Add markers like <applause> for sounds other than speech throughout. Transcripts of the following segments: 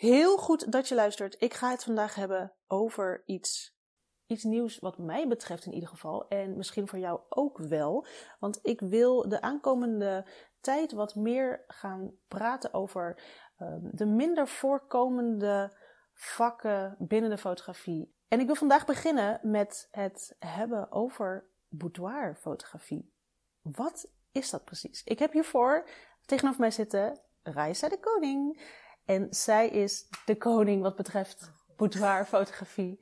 Heel goed dat je luistert. Ik ga het vandaag hebben over iets, iets nieuws wat mij betreft in ieder geval. En misschien voor jou ook wel. Want ik wil de aankomende tijd wat meer gaan praten over um, de minder voorkomende vakken binnen de fotografie. En ik wil vandaag beginnen met het hebben over boudoirfotografie. Wat is dat precies? Ik heb hiervoor tegenover mij zitten Raisa de Koning. En zij is de koning wat betreft boudoirfotografie.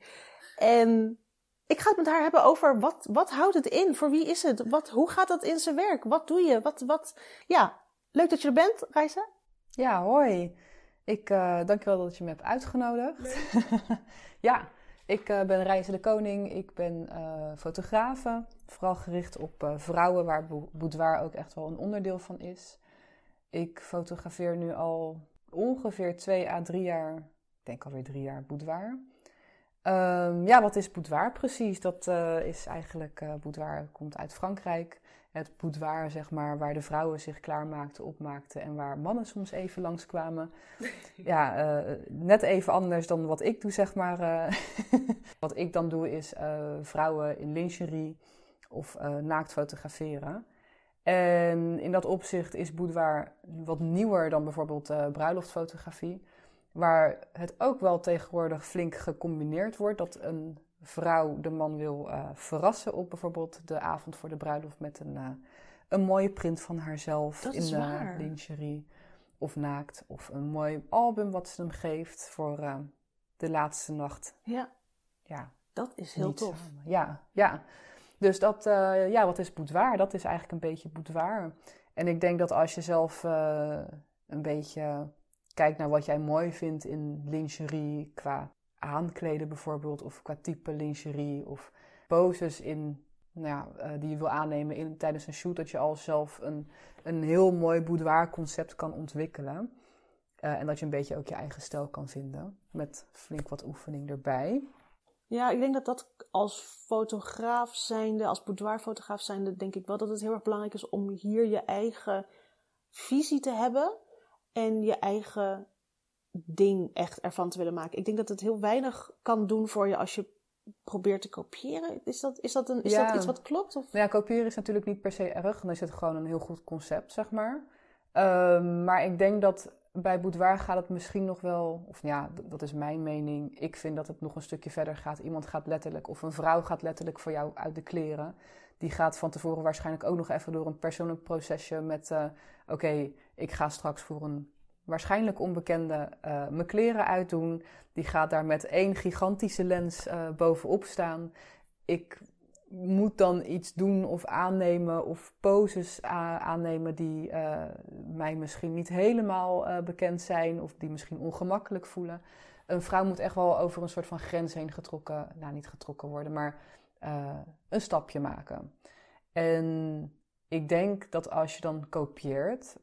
En ik ga het met haar hebben over wat, wat houdt het in? Voor wie is het? Wat, hoe gaat dat in zijn werk? Wat doe je? Wat, wat... Ja, leuk dat je er bent, Raisa. Ja, hoi. Ik uh, dankjewel dat je me hebt uitgenodigd. <laughs> ja, ik uh, ben Reise de Koning. Ik ben uh, fotografe. Vooral gericht op vrouwen, waar boudoir ook echt wel een onderdeel van is. Ik fotografeer nu al ongeveer twee à drie jaar, ik denk alweer drie jaar, boudoir. Um, ja, wat is boudoir precies? Dat uh, is eigenlijk, uh, boudoir komt uit Frankrijk. Het boudoir, zeg maar, waar de vrouwen zich klaarmaakten, opmaakten en waar mannen soms even langskwamen. <laughs> ja, uh, net even anders dan wat ik doe, zeg maar. <laughs> wat ik dan doe is vrouwen in lingerie of naakt fotograferen. En in dat opzicht is boudoir wat nieuwer dan bijvoorbeeld uh, bruiloftfotografie. Waar het ook wel tegenwoordig flink gecombineerd wordt. Dat een vrouw de man wil uh, verrassen op bijvoorbeeld de avond voor de bruiloft met een, uh, een mooie print van haarzelf dat in de lingerie. Of naakt. Of een mooi album wat ze hem geeft voor de laatste nacht. Ja. Ja. Dat is heel tof. Samen. Ja, ja. Dus dat, uh, ja, wat is boudoir? Dat is eigenlijk een beetje boudoir. En ik denk dat als je zelf uh, een beetje kijkt naar wat jij mooi vindt in lingerie, qua aankleden bijvoorbeeld, of qua type lingerie, of poses in, nou ja, uh, die je wil aannemen in, tijdens een shoot, dat je al zelf een, een heel mooi boudoir concept kan ontwikkelen. en dat je een beetje ook je eigen stijl kan vinden, met flink wat oefening erbij. Ja, ik denk dat dat als fotograaf zijnde, als boudoirfotograaf zijnde, denk ik wel dat het heel erg belangrijk is om hier je eigen visie te hebben en je eigen ding echt ervan te willen maken. Ik denk dat het heel weinig kan doen voor je als je probeert te kopiëren. Is dat, is dat, een, is Ja. dat iets wat klopt? Of? Ja, kopiëren is natuurlijk niet per se erg, dan is het gewoon een heel goed concept, zeg maar. Ehm, maar ik denk dat bij boudoir gaat het misschien nog wel, of ja, dat is mijn mening. Ik vind dat het nog een stukje verder gaat. Iemand gaat letterlijk, of een vrouw gaat letterlijk voor jou uit de kleren. Die gaat van tevoren waarschijnlijk ook nog even door een persoonlijk procesje met: eh, oké, ik ga straks voor een waarschijnlijk onbekende eh, mijn kleren uitdoen. Die gaat daar met één gigantische lens eh, bovenop staan. Ik moet dan iets doen of aannemen of poses aannemen die eh, mij misschien niet helemaal eh, bekend zijn of die misschien ongemakkelijk voelen. Een vrouw moet echt wel over een soort van grens heen getrokken, nou niet getrokken worden, maar eh, een stapje maken. En ik denk dat als je dan kopieert,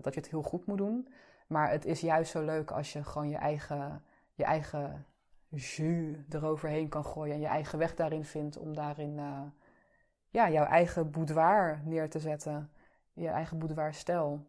dat je het heel goed moet doen. Maar het is juist zo leuk als je gewoon je eigen, je eigen jus eroverheen kan gooien en je eigen weg daarin vindt om daarin eh, ja, jouw eigen boudoir neer te zetten. Je eigen boudoirstijl.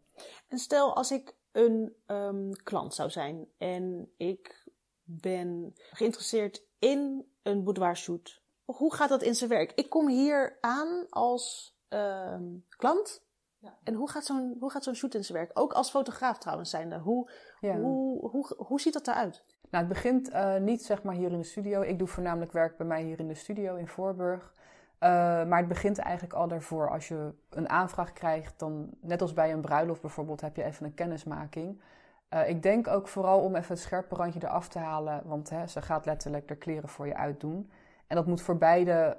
En stel als ik een ehm, klant zou zijn en ik ben geïnteresseerd in een boudoir shoot. Hoe gaat dat in zijn werk? Ik kom hier aan als ehm, klant. Ja. En hoe gaat zo'n hoe gaat zo'n shoot in zijn werk? Ook als fotograaf trouwens zijnde. Hoe, Ja. hoe, hoe, hoe ziet dat eruit? Nou, het begint eh, niet zeg maar hier in de studio. Ik doe voornamelijk werk bij mij hier in de studio in Voorburg. Eh, maar het begint eigenlijk al daarvoor. Als je een aanvraag krijgt, dan net als bij een bruiloft bijvoorbeeld, heb je even een kennismaking. Eh, ik denk ook vooral om even het scherpe randje eraf te halen, want hè, ze gaat letterlijk de kleren voor je uitdoen. En dat moet voor beide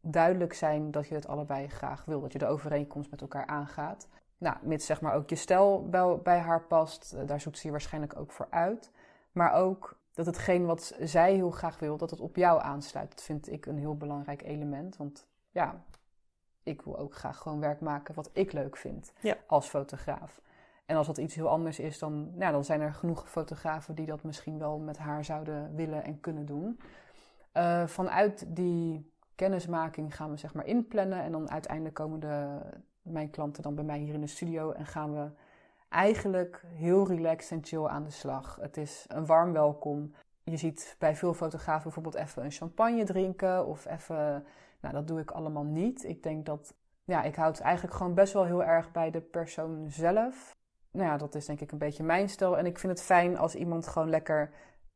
duidelijk zijn dat je het allebei graag wil, dat je de overeenkomst met elkaar aangaat. Nou, mits zeg maar ook je stijl bij, bij haar past, daar zoekt ze je waarschijnlijk ook voor uit. Maar ook dat hetgeen wat zij heel graag wil, dat het op jou aansluit. Dat vind ik een heel belangrijk element. Want ja, ik wil ook graag gewoon werk maken wat ik leuk vind Ja. als fotograaf. En als dat iets heel anders is, dan, nou, dan zijn er genoeg fotografen die dat misschien wel met haar zouden willen en kunnen doen. Eh, vanuit die kennismaking gaan we zeg maar inplannen. En dan uiteindelijk komen de, mijn klanten dan bij mij hier in de studio en gaan we eigenlijk heel relaxed en chill aan de slag. Het is een warm welkom. Je ziet bij veel fotografen bijvoorbeeld even een champagne drinken of even. Nou, dat doe ik allemaal niet. Ik denk dat. Ja, ik houd eigenlijk gewoon best wel heel erg bij de persoon zelf. Nou ja, dat is denk ik een beetje mijn stijl. En ik vind het fijn als iemand gewoon lekker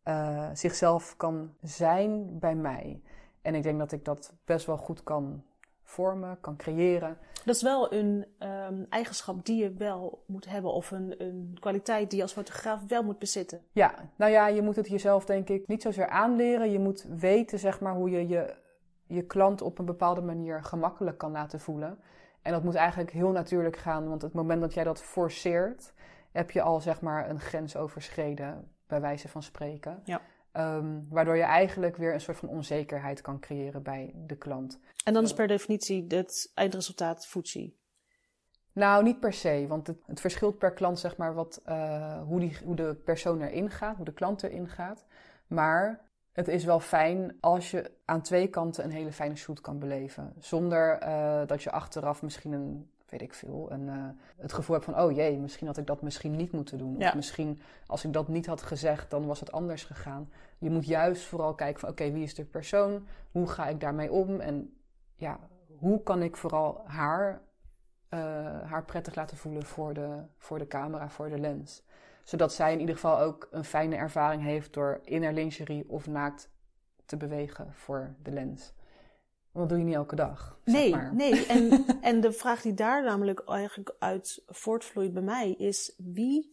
uh, zichzelf kan zijn bij mij. En ik denk dat ik dat best wel goed kan vormen, kan creëren. Dat is wel een um, eigenschap die je wel moet hebben, of een, een kwaliteit die je als fotograaf wel moet bezitten. Ja, nou ja, je moet het jezelf denk ik niet zozeer aanleren. Je moet weten, zeg maar, hoe je je, je klant op een bepaalde manier gemakkelijk kan laten voelen. En dat moet eigenlijk heel natuurlijk gaan, want het moment dat jij dat forceert, heb je al zeg maar een grens overschreden, bij wijze van spreken. Ja. Um, waardoor je eigenlijk weer een soort van onzekerheid kan creëren bij de klant. En dan is per definitie het eindresultaat Fuji? Nou, niet per se, want het, het verschilt per klant, zeg maar, wat, uh, hoe, die, hoe de persoon erin gaat, hoe de klant erin gaat. Maar het is wel fijn als je aan twee kanten een hele fijne shoot kan beleven. Zonder uh, dat je achteraf misschien een weet ik veel, en, uh, het gevoel heb van, oh jee, misschien had ik dat misschien niet moeten doen. Of misschien, als ik dat niet had gezegd, dan was het anders gegaan. Je moet juist vooral kijken van, oké, wie is de persoon? Hoe ga ik daarmee om? En ja, hoe kan ik vooral haar, uh, haar prettig laten voelen voor de, voor de camera, voor de lens? Zodat zij in ieder geval ook een fijne ervaring heeft door in haar lingerie of naakt te bewegen voor de lens. Dat doe je niet elke dag. Nee, maar. nee. <laughs> En, en de vraag die daar namelijk eigenlijk uit voortvloeit bij mij is: wie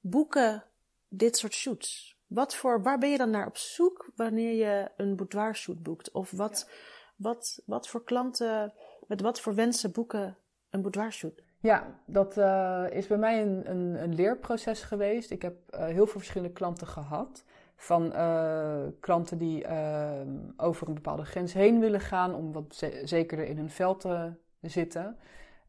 boeken dit soort shoots? Wat voor, waar ben je dan naar op zoek wanneer je een boudoir shoot boekt? Of wat, wat, wat voor klanten, met wat voor wensen boeken een boudoir shoot? Ja, dat uh, is bij mij een, een, een, leerproces geweest. Ik heb uh, heel veel verschillende klanten gehad van uh, klanten die uh, over een bepaalde grens heen willen gaan om wat ze zekerder in hun veld te zitten.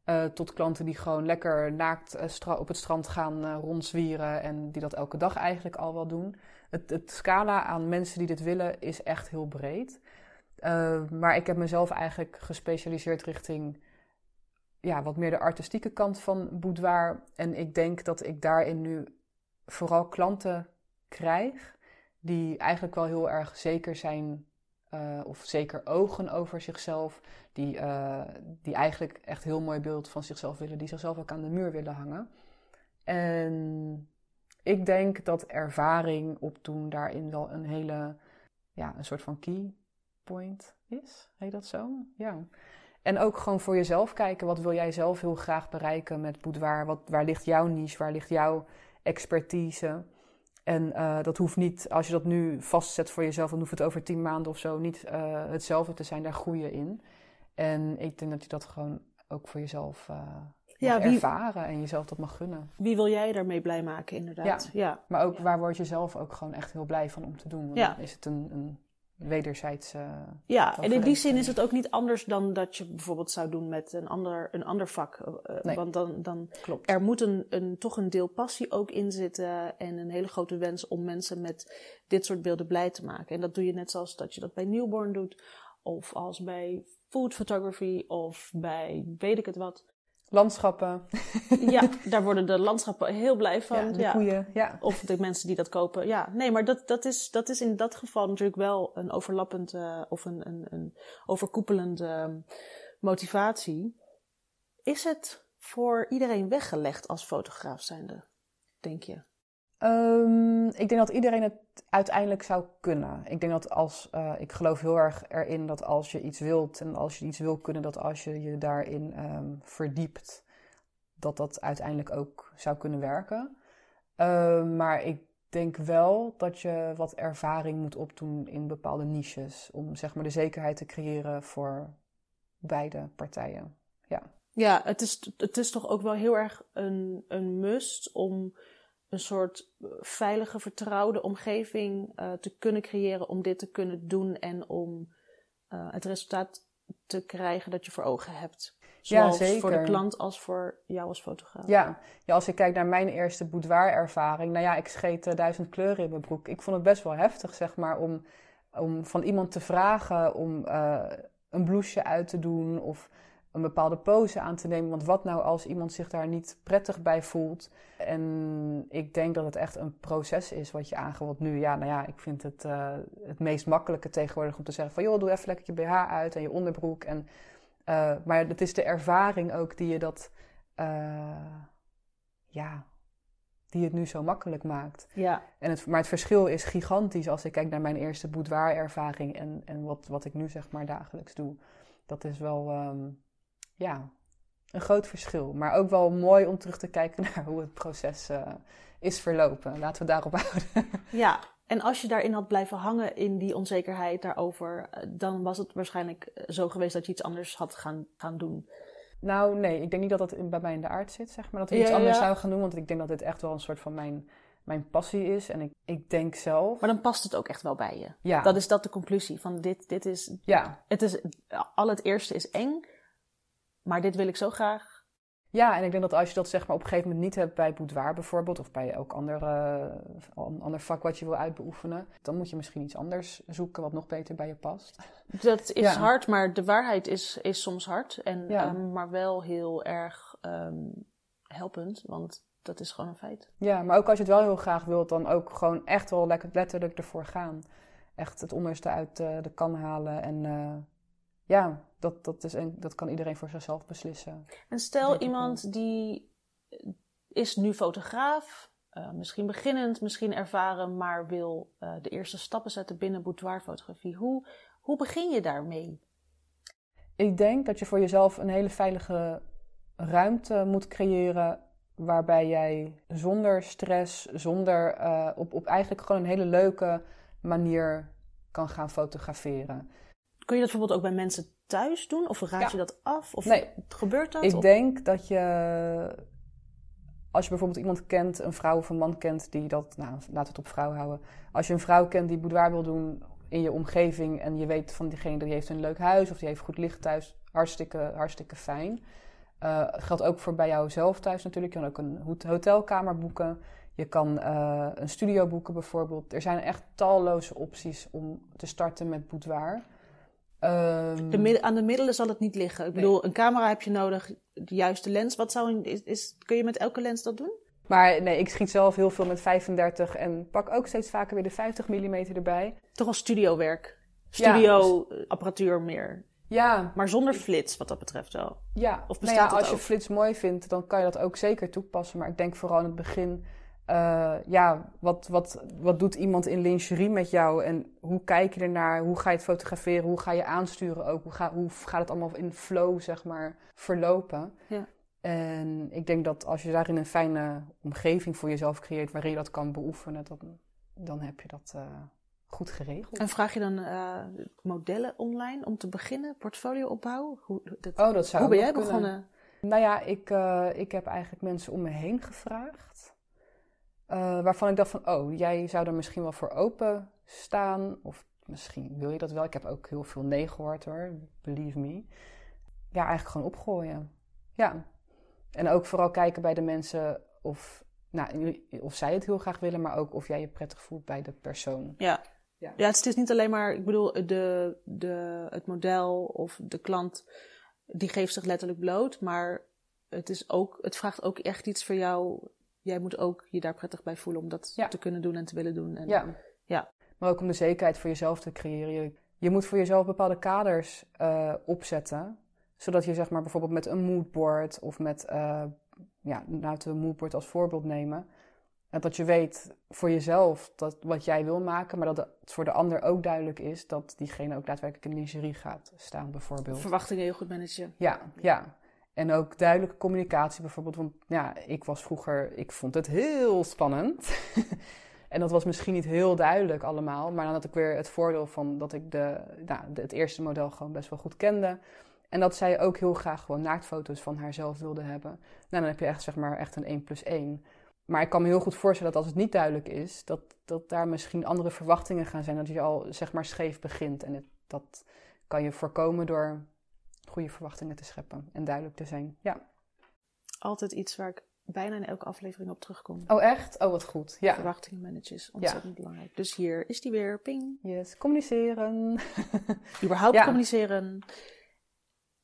Uh, tot klanten die gewoon lekker naakt op het strand gaan rondzwieren en die dat elke dag eigenlijk al wel doen. Het, het scala aan mensen die dit willen is echt heel breed. maar ik heb mezelf eigenlijk gespecialiseerd richting ja, wat meer de artistieke kant van boudoir. En ik denk dat ik daarin nu vooral klanten krijg die eigenlijk wel heel erg zeker zijn uh, of zeker ogen over zichzelf, die, uh, die eigenlijk echt heel mooi beeld van zichzelf willen, die zichzelf ook aan de muur willen hangen. En ik denk dat ervaring opdoen daarin wel een hele, ja, een soort van key point is. Heet dat zo? Ja. En ook gewoon voor jezelf kijken, wat wil jij zelf heel graag bereiken met boudoir? Wat, waar ligt jouw niche? Waar ligt jouw expertise? En uh, dat hoeft niet, als je dat nu vastzet voor jezelf, dan hoeft het over tien maanden of zo niet uh, hetzelfde te zijn. Daar groei je in. En ik denk dat je dat gewoon ook voor jezelf uh, ja, wie, ervaren en jezelf dat mag gunnen. Wie wil jij daarmee blij maken, inderdaad? Ja, ja. maar ook waar word je zelf ook gewoon echt heel blij van om te doen? Want ja. dan is het een, een wederzijds. Uh, ja, en in die zin is het ook niet anders dan dat je bijvoorbeeld zou doen met een ander, een ander vak. Uh, nee. Want dan, dan Klopt. er moet een, een, toch een deel passie ook in zitten en een hele grote wens om mensen met dit soort beelden blij te maken. En dat doe je net zoals dat je dat bij Newborn doet, of als bij food photography, of bij weet ik het wat. Landschappen. Ja, <laughs> daar worden de landschappen heel blij van. Ja, de koeien, ja. Of de mensen die dat kopen. Ja, nee, maar dat, dat, is, dat is in dat geval natuurlijk wel een overlappend uh, of een, een, een overkoepelende ehm, motivatie. Is het voor iedereen weggelegd als fotograaf zijnde, denk je? Um, ik denk dat iedereen het uiteindelijk zou kunnen. Ik denk dat als, uh, ik geloof heel erg erin dat als je iets wilt en als je iets wil kunnen, dat als je je daarin um, verdiept, dat dat uiteindelijk ook zou kunnen werken. Uh, maar ik denk wel dat je wat ervaring moet opdoen in bepaalde niches. Om zeg maar de zekerheid te creëren voor beide partijen. Ja, ja het, is, het is toch ook wel heel erg een, een must om een soort eh, veilige, vertrouwde omgeving uh, te kunnen creëren om dit te kunnen doen en om uh, het resultaat te krijgen dat je voor ogen hebt. Zowel ja, voor de klant als voor jou als fotograaf. Ja. ja, als ik kijk naar mijn eerste boudoir-ervaring. Nou ja, ik scheet uh, duizend kleuren in mijn broek. Ik vond het best wel heftig, zeg maar, om, om van iemand te vragen om een blouseje uit te doen. Of een bepaalde pose aan te nemen. Want wat nou als iemand zich daar niet prettig bij voelt? En ik denk dat het echt een proces is wat je aangeeft. nu, ja, nou ja, ik vind het uh, het meest makkelijke tegenwoordig om te zeggen van... joh, doe even lekker je BH uit en je onderbroek. En, uh, maar het is de ervaring ook die je dat... Uh, ja, die het nu zo makkelijk maakt. Ja. En het, maar het verschil is gigantisch als ik kijk naar mijn eerste boudoir-ervaring... en, en wat, wat ik nu zeg maar dagelijks doe. Dat is wel... Um, ja, een groot verschil. Maar ook wel mooi om terug te kijken <laughs> naar hoe het proces uh, is verlopen. Laten we daarop <laughs> houden. Ja, en als je daarin had blijven hangen in die onzekerheid daarover, eh, dan was het waarschijnlijk eh, zo geweest dat je iets anders had gaan, gaan doen. Nou, nee, ik denk niet dat dat bij mij in de aard zit, zeg maar. Dat ik iets anders zou gaan doen, want ik denk dat dit echt wel een soort van mijn, mijn passie is. En ik, ik denk zelf... Maar dan past het ook echt wel bij je. Ja. Dat is dat de conclusie van dit, dit is... Ja. Het is... Al het eerste is eng, maar dit wil ik zo graag. Ja, en ik denk dat als je dat zeg maar op een gegeven moment niet hebt bij boudoir bijvoorbeeld, of bij elk ander, uh, ander vak wat je wil uitbeoefenen, dan moet je misschien iets anders zoeken wat nog beter bij je past. Dat is hard, maar de waarheid is, is soms hard, en, ja. um, maar wel heel erg um, helpend, want dat is gewoon een feit. Ja, maar ook als je het wel heel graag wilt, dan ook gewoon echt wel lekker letterlijk ervoor gaan. Echt het onderste uit uh, de kan halen en uh, ja, dat, dat, is een, dat kan iedereen voor zichzelf beslissen. En stel iemand die is nu fotograaf, uh, misschien beginnend, misschien ervaren, maar wil uh, de eerste stappen zetten binnen boudoirfotografie. Hoe, hoe begin je daarmee? Ik denk dat je voor jezelf een hele veilige ruimte moet creëren. Waarbij jij zonder stress, zonder uh, op, op eigenlijk gewoon een hele leuke manier kan gaan fotograferen. Kun je dat bijvoorbeeld ook bij mensen thuis doen? Of raad ja. je dat af? Of nee. gebeurt dat? Ik of? denk dat je, als je bijvoorbeeld iemand kent, een vrouw of een man kent die dat, nou laten we het op vrouw houden. Als je een vrouw kent die boudoir wil doen in je omgeving en je weet van diegene die heeft een leuk huis of die heeft goed licht thuis, hartstikke, hartstikke fijn. Uh, geldt ook voor bij jou zelf thuis natuurlijk. Je kan ook een hotelkamer boeken. Je kan uh, een studio boeken bijvoorbeeld. Er zijn echt talloze opties om te starten met boudoir. De aan de middelen zal het niet liggen. Ik nee. bedoel, een camera heb je nodig, de juiste lens. Wat zou een, is, is, kun je met elke lens dat doen? Maar nee, ik schiet zelf heel veel met 35 en pak ook steeds vaker weer de 50 mm erbij. Toch al studiowerk. Studio-apparatuur ja, dus, meer. Ja. Maar zonder flits, wat dat betreft wel. Ja, of bestaat nou ja, als je flits mooi vindt, dan kan je dat ook zeker toepassen. Maar ik denk vooral in het begin uh, ja, wat, wat, wat doet iemand in lingerie met jou en hoe kijk je ernaar? Hoe ga je het fotograferen? Hoe ga je aansturen ook? Hoe, ga, hoe gaat het allemaal in flow, zeg maar, verlopen? Ja. En ik denk dat als je daarin een fijne omgeving voor jezelf creëert waarin je dat kan beoefenen, dan, dan heb je dat uh, goed geregeld. En vraag je dan uh, modellen online om te beginnen, portfolio opbouwen? Hoe, dat, oh, dat zou hoe ben jij begonnen? Nou ja, ik, ik heb eigenlijk mensen om me heen gevraagd. Uh, waarvan ik dacht van, oh, jij zou er misschien wel voor open staan. Of misschien wil je dat wel. Ik heb ook heel veel nee gehoord hoor, believe me. Ja, eigenlijk gewoon opgooien. Ja. En ook vooral kijken bij de mensen of, nou, of zij het heel graag willen, maar ook of jij je prettig voelt bij de persoon. Ja. Ja, ja het is niet alleen maar, ik bedoel, de, de, het model of de klant, die geeft zich letterlijk bloot. Maar het, is ook, het vraagt ook echt iets voor jou jij moet ook je daar prettig bij voelen om dat ja. te kunnen doen en te willen doen. En, ja. ja. Maar ook om de zekerheid voor jezelf te creëren. Je, je moet voor jezelf bepaalde kaders uh, opzetten. Zodat je zeg maar bijvoorbeeld met een moodboard of met, uh, ja, laten we een moodboard als voorbeeld nemen. Dat je weet voor jezelf dat wat jij wil maken, maar dat het voor de ander ook duidelijk is dat diegene ook daadwerkelijk in lingerie gaat staan, bijvoorbeeld. Verwachtingen heel goed managen. Ja, ja. En ook duidelijke communicatie bijvoorbeeld. Want ja, ik was vroeger, ik vond het heel spannend. <laughs> en dat was misschien niet heel duidelijk allemaal. Maar dan had ik weer het voordeel van dat ik de, nou, het eerste model gewoon best wel goed kende. En dat zij ook heel graag gewoon naaktfoto's van haarzelf wilde hebben. Nou, dan heb je echt, zeg maar, echt een 1 plus 1. Maar ik kan me heel goed voorstellen dat als het niet duidelijk is, dat, dat daar misschien andere verwachtingen gaan zijn. Dat je al, zeg maar, scheef begint. En dat kan je voorkomen door goede verwachtingen te scheppen en duidelijk te zijn. Ja. Altijd iets waar ik bijna in elke aflevering op terugkom. Oh, echt? Oh, wat goed. Ja. Verwachtingen managen is ontzettend ja. belangrijk. Dus hier is die weer. Ping. Yes, communiceren. <laughs> Überhaupt ja. communiceren.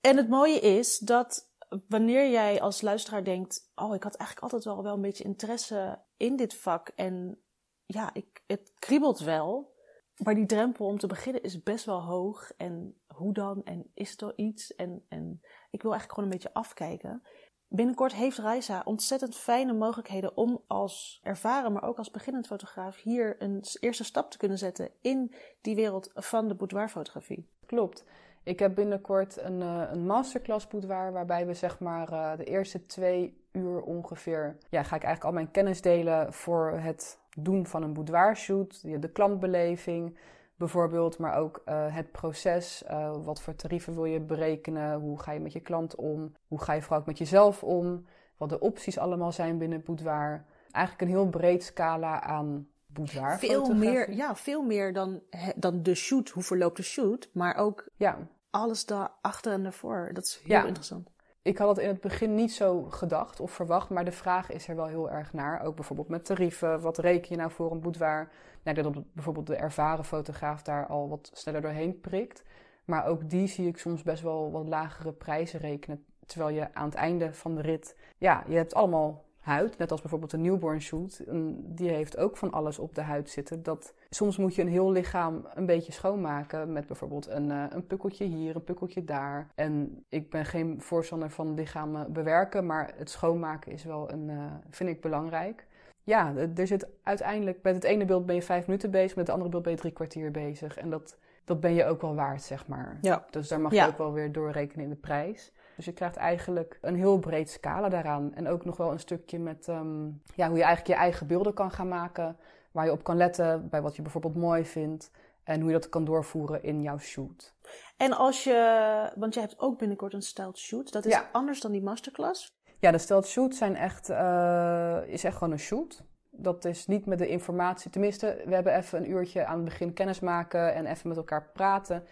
En het mooie is dat wanneer jij als luisteraar denkt: Oh, ik had eigenlijk altijd wel, wel een beetje interesse in dit vak. En ja, ik, het kriebelt wel. Maar die drempel om te beginnen is best wel hoog. En hoe dan? En is er iets? En, en ik wil eigenlijk gewoon een beetje afkijken. Binnenkort heeft Reisa ontzettend fijne mogelijkheden om als ervaren, maar ook als beginnend fotograaf hier een eerste stap te kunnen zetten in die wereld van de boudoirfotografie. Klopt. Ik heb binnenkort een, uh, een masterclass boudoir waarbij we zeg maar uh, de eerste twee uur ongeveer, ja, ga ik eigenlijk al mijn kennis delen voor het doen van een boudoirshoot, de klantbeleving bijvoorbeeld, maar ook uh, het proces. Uh, wat voor tarieven wil je berekenen? Hoe ga je met je klant om? Hoe ga je vooral ook met jezelf om? Wat de opties allemaal zijn binnen boudoir. Eigenlijk een heel breed scala aan boudoir. Veel meer, ja, veel meer dan, dan de shoot. Hoe verloopt de shoot? Maar ook ja. alles daarachter en daarvoor. Dat is heel ja. interessant. Ik had het in het begin niet zo gedacht of verwacht, maar de vraag is er wel heel erg naar. Ook bijvoorbeeld met tarieven. Wat reken je nou voor een boudoir? Nou, dat bijvoorbeeld de ervaren fotograaf daar al wat sneller doorheen prikt. Maar ook die zie ik soms best wel wat lagere prijzen rekenen. Terwijl je aan het einde van de rit, ja, je hebt allemaal huid. Net als bijvoorbeeld een newborn shoot. Die heeft ook van alles op de huid zitten. Dat, soms moet je een heel lichaam een beetje schoonmaken. Met bijvoorbeeld een, uh, een pukkeltje hier, een pukkeltje daar. En ik ben geen voorstander van lichamen bewerken. Maar het schoonmaken is wel een, uh, vind ik belangrijk. Ja, er zit uiteindelijk, met het ene beeld ben je vijf minuten bezig. Met het andere beeld ben je drie kwartier bezig. En dat, dat ben je ook wel waard, zeg maar. Ja. Dus daar mag je ook wel weer doorrekenen in de prijs. Dus je krijgt eigenlijk een heel breed scala daaraan. En ook nog wel een stukje met um, ja, hoe je eigenlijk je eigen beelden kan gaan maken. Waar je op kan letten, bij wat je bijvoorbeeld mooi vindt. En hoe je dat kan doorvoeren in jouw shoot. En als je, want je hebt ook binnenkort een styled shoot. Dat is anders dan die masterclass. Ja, de styled shoot zijn echt, uh, is echt gewoon een shoot. Dat is niet met de informatie. Tenminste, we hebben even een uurtje aan het begin kennis maken en even met elkaar praten.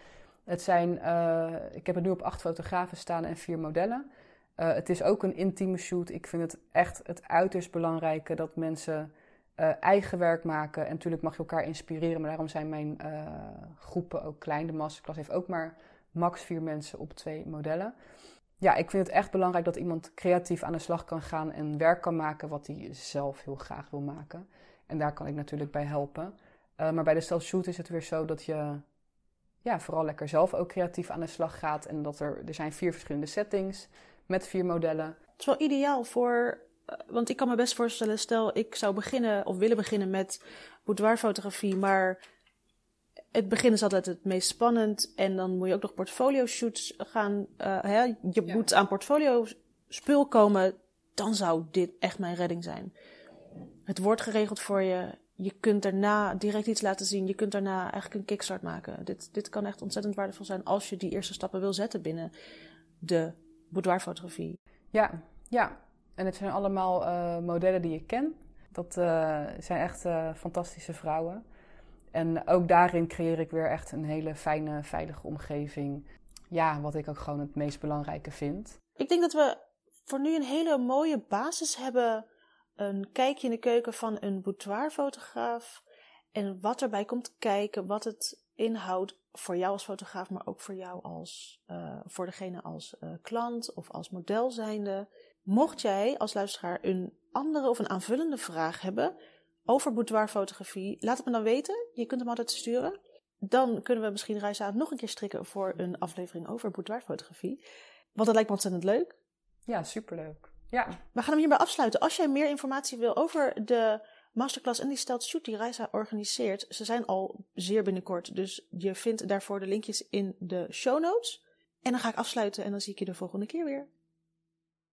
Het zijn, uh, ik heb het nu op acht fotografen staan en vier modellen. Uh, het is ook een intieme shoot. Ik vind het echt het uiterst belangrijke dat mensen eigen werk maken. En natuurlijk mag je elkaar inspireren, maar daarom zijn mijn groepen ook klein. De masterclass heeft ook maar max vier mensen op twee modellen. Ja, ik vind het echt belangrijk dat iemand creatief aan de slag kan gaan en werk kan maken wat hij zelf heel graag wil maken. En daar kan ik natuurlijk bij helpen. maar bij de stel shoot is het weer zo dat je ja, vooral lekker zelf ook creatief aan de slag gaat. En dat er, er zijn vier verschillende settings met vier modellen. Het is wel ideaal voor, eh, want ik kan me best voorstellen, stel ik zou beginnen of willen beginnen met boudoirfotografie, maar het begin is altijd het meest spannend. En dan moet je ook nog portfolio shoots gaan. Uh, hè? Je moet aan portfolio spul komen. Dan zou dit echt mijn redding zijn. Het wordt geregeld voor je je kunt daarna direct iets laten zien. Je kunt daarna eigenlijk een kickstart maken. Dit, dit kan echt ontzettend waardevol zijn als je die eerste stappen wil zetten binnen de boudoirfotografie. Ja, ja. En het zijn allemaal uh, modellen die ik ken. Dat uh, zijn echt fantastische vrouwen. En ook daarin creëer ik weer echt een hele fijne, veilige omgeving. Ja, wat ik ook gewoon het meest belangrijke vind. Ik denk dat we voor nu een hele mooie basis hebben een kijkje in de keuken van een boudoirfotograaf. En wat erbij komt kijken, wat het inhoudt voor jou als fotograaf, maar ook voor jou als, uh, voor degene als uh, klant of als model zijnde. Mocht jij als luisteraar een andere of een aanvullende vraag hebben over boudoirfotografie, laat het me dan weten. Je kunt hem altijd sturen. Dan kunnen we misschien Reisa nog een keer strikken voor een aflevering over boudoirfotografie. Want dat lijkt me ontzettend leuk. Ja, superleuk. Ja. We gaan hem hierbij afsluiten. Als jij meer informatie wil over de masterclass en die stelt shoot die Reisa organiseert, ze zijn al zeer binnenkort. Dus je vindt daarvoor de linkjes in de show notes. En dan ga ik afsluiten en dan zie ik je de volgende keer weer.